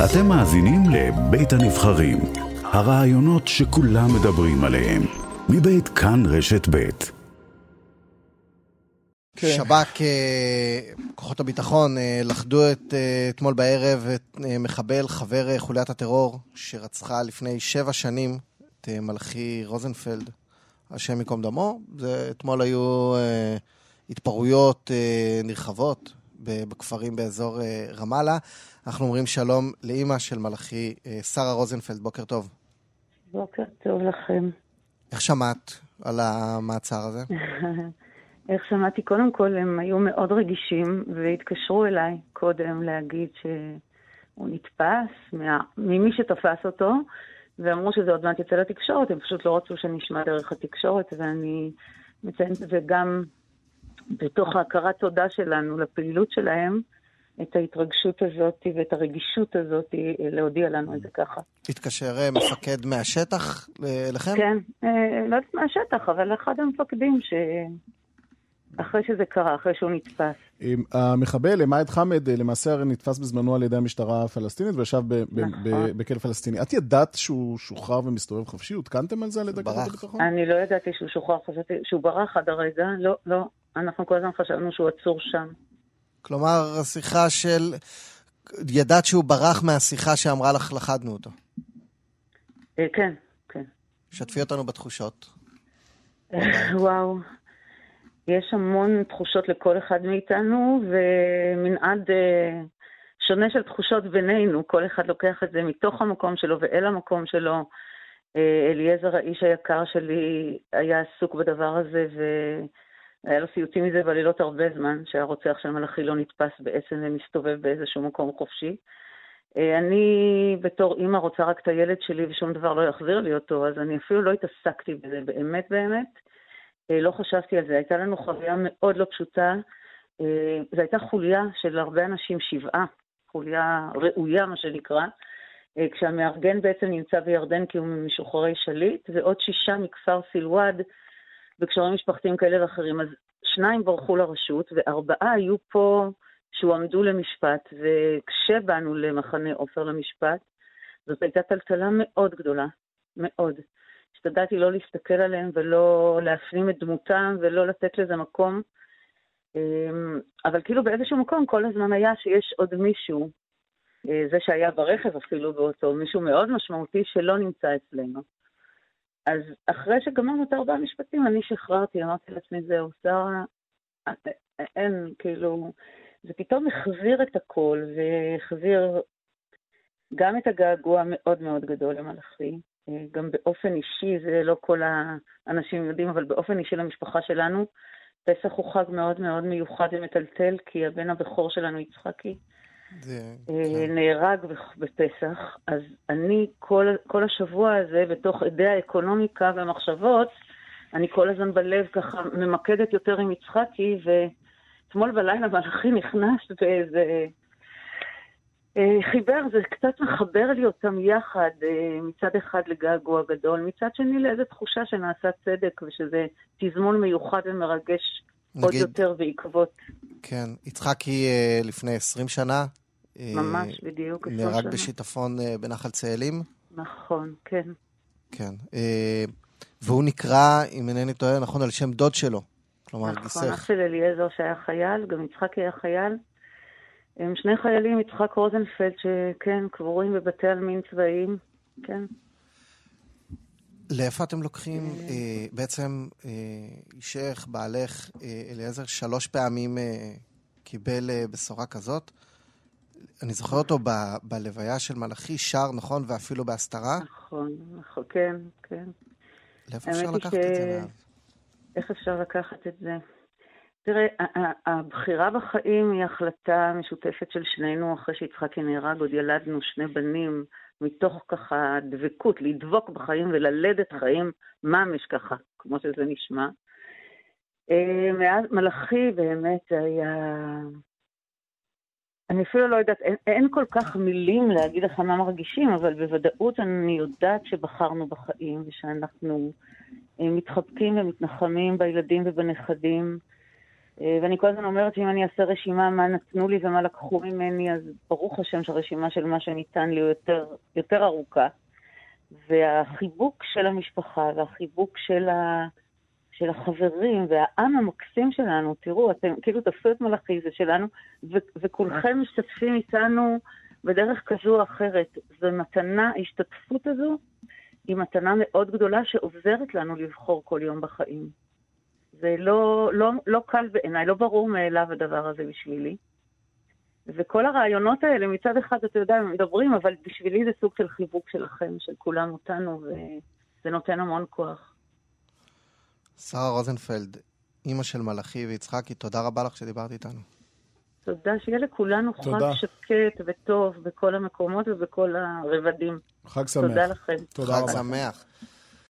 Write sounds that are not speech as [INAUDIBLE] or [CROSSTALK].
אתם מאזינים לבית הנבחרים, הרעיונות שכולם מדברים עליהם, מבית כאן רשת בית. כן. שב"כ, אה, כוחות הביטחון, אה, לכדו את, אה, אתמול בערב את מחבל, חבר חוליית הטרור, שרצחה לפני שבע שנים את מלאכי רוזנפלד, השם ייקום דמו. זה, אתמול היו התפרעויות נרחבות בכפרים באזור רמאללה. אנחנו אומרים שלום לאימא של מלאכי, שרה רוזנפלד, בוקר טוב. בוקר טוב לכם. איך שמעת על המעצר הזה? [LAUGHS] איך שמעתי, קודם כל הם היו מאוד רגישים והתקשרו אליי קודם להגיד שהוא נתפס מה, ממי שתפס אותו, ואמרו שזה עוד מעט יצא לתקשורת, הם פשוט לא רצו שנשמע דרך התקשורת, ואני מציינת את זה גם בתוך ההכרת תודה שלנו לפעילות שלהם, את ההתרגשות הזאת ואת הרגישות הזאת להודיע לנו את זה ככה. התקשר אה, מפקד מהשטח לכם? כן, אה, לא יודעת מהשטח, אבל אחד המפקדים ש... אחרי שזה קרה, אחרי שהוא נתפס. המחבל, אמאד חמד, אה, למעשה הרי נתפס בזמנו על ידי המשטרה הפלסטינית וישב נכון. בכלא פלסטיני. את ידעת שהוא שוחרר ומסתובב חופשי? עודכנתם על זה על ידי כוחות הביטחון? אני לא ידעתי שהוא שוחרר, חשבתי שהוא ברח עד הרגע. לא, לא. אנחנו כל הזמן חשבנו שהוא עצור שם. כלומר, השיחה של... ידעת שהוא ברח מהשיחה שאמרה לך, לכדנו אותו. אה, כן, כן. שתפי אותנו בתחושות. [LAUGHS] וואו. יש המון תחושות לכל אחד מאיתנו, ומנעד אה, שונה של תחושות בינינו. כל אחד לוקח את זה מתוך המקום שלו ואל המקום שלו. אה, אליעזר, האיש היקר שלי, היה עסוק בדבר הזה, והיה לו סיוטים מזה בלילות הרבה זמן, שהרוצח של מלאכי לא נתפס בעצם ומסתובב באיזשהו מקום חופשי. אה, אני בתור אימא רוצה רק את הילד שלי ושום דבר לא יחזיר לי אותו, אז אני אפילו לא התעסקתי בזה באמת באמת. אה, לא חשבתי על זה. הייתה לנו חוויה מאוד לא פשוטה. אה, זו הייתה חוליה של הרבה אנשים, שבעה, חוליה ראויה, מה שנקרא, כשהמארגן בעצם נמצא בירדן כי הוא משוחררי שליט, ועוד שישה מכפר סילואד בקשרים משפחתיים כאלה ואחרים. אז שניים ברחו לרשות, וארבעה היו פה שהועמדו למשפט, וכשבאנו למחנה עופר למשפט, זאת הייתה טלטלה מאוד גדולה, מאוד. השתדלתי לא להסתכל עליהם ולא להפנים את דמותם ולא לתת לזה מקום. אמ, אבל כאילו באיזשהו מקום כל הזמן היה שיש עוד מישהו, אה, זה שהיה ברכב אפילו באותו, מישהו מאוד משמעותי שלא נמצא אצלנו. אז אחרי שגמרנו את ארבעה משפטים, אני שחררתי, אמרתי לעצמי, זהו, שרה, אין, כאילו, זה פתאום החזיר את הכל, והחזיר גם את הגעגוע המאוד מאוד גדול למלאכי, גם באופן אישי, זה לא כל האנשים יודעים, אבל באופן אישי למשפחה שלנו, פסח הוא חג מאוד מאוד מיוחד ומטלטל, כי הבן הבכור שלנו, יצחקי. נהרג בפסח. אז אני כל, כל השבוע הזה, בתוך עדי האקונומיקה והמחשבות, אני כל הזמן בלב ככה ממקדת יותר עם יצחקי, ואתמול בלילה מלאכי נכנס באיזה... אה, חיבר, זה קצת מחבר לי אותם יחד, אה, מצד אחד לגעגוע גדול, מצד שני לאיזו תחושה שנעשה צדק ושזה תזמון מיוחד ומרגש נגיד, עוד יותר בעקבות. כן, יצחקי אה, לפני 20 שנה. ממש, בדיוק, 20 שנה. נהרג בשיטפון בנחל צאלים. נכון, כן. כן. והוא נקרא, אם אינני טועה, נכון, על שם דוד שלו. כלומר, נכון, גיסך. נכון, אח של אליעזר שהיה חייל, גם יצחקי היה חייל. הם שני חיילים, יצחק רוזנפלד, שכן, קבורים בבתי עלמין צבאיים, כן. לאיפה אתם לוקחים, אה, בעצם אה, אישך, בעלך, אה, אליעזר, שלוש פעמים אה, קיבל אה, בשורה כזאת. אני זוכר אותו ב, בלוויה של מלאכי, שר, נכון? ואפילו בהסתרה. נכון, נכון, כן, כן. לאיפה אפשר לקחת ש... את זה מאז? איך אפשר לקחת את זה? תראה, הבחירה בחיים היא החלטה משותפת של שנינו, אחרי שיצחקי נהרג, עוד ילדנו שני בנים, מתוך ככה דבקות, לדבוק בחיים וללדת חיים ממש ככה, כמו שזה נשמע. אה, מאז מלאכי באמת היה... אני אפילו לא יודעת, אין, אין כל כך מילים להגיד לך מה מרגישים, אבל בוודאות אני יודעת שבחרנו בחיים ושאנחנו אה, מתחבקים ומתנחמים בילדים ובנכדים. אה, ואני כל הזמן אומרת שאם אני אעשה רשימה מה נתנו לי ומה לקחו ממני, אז ברוך השם שהרשימה של מה שניתן לי הוא יותר, יותר ארוכה. והחיבוק של המשפחה והחיבוק של, ה, של החברים והעם המקסים שלנו, תראו, אתם כאילו תפסו את מלאכי, זה שלנו, ו, וכולכם משתתפים איתנו בדרך כזו או אחרת. זו מתנה, ההשתתפות הזו היא מתנה מאוד גדולה שעוזרת לנו לבחור כל יום בחיים. זה לא, לא, לא קל בעיניי, לא ברור מאליו הדבר הזה בשבילי. וכל הרעיונות האלה, מצד אחד, אתה יודע, הם מדברים, אבל בשבילי זה סוג של חיבוק שלכם, של כולם אותנו, וזה נותן המון כוח. שרה רוזנפלד, אימא של מלאכי ויצחקי, תודה רבה לך שדיברת איתנו. תודה, שיהיה לכולנו חג שקט וטוב בכל המקומות ובכל הרבדים. חג שמח. תודה לכם. תודה חג רבה. שמח.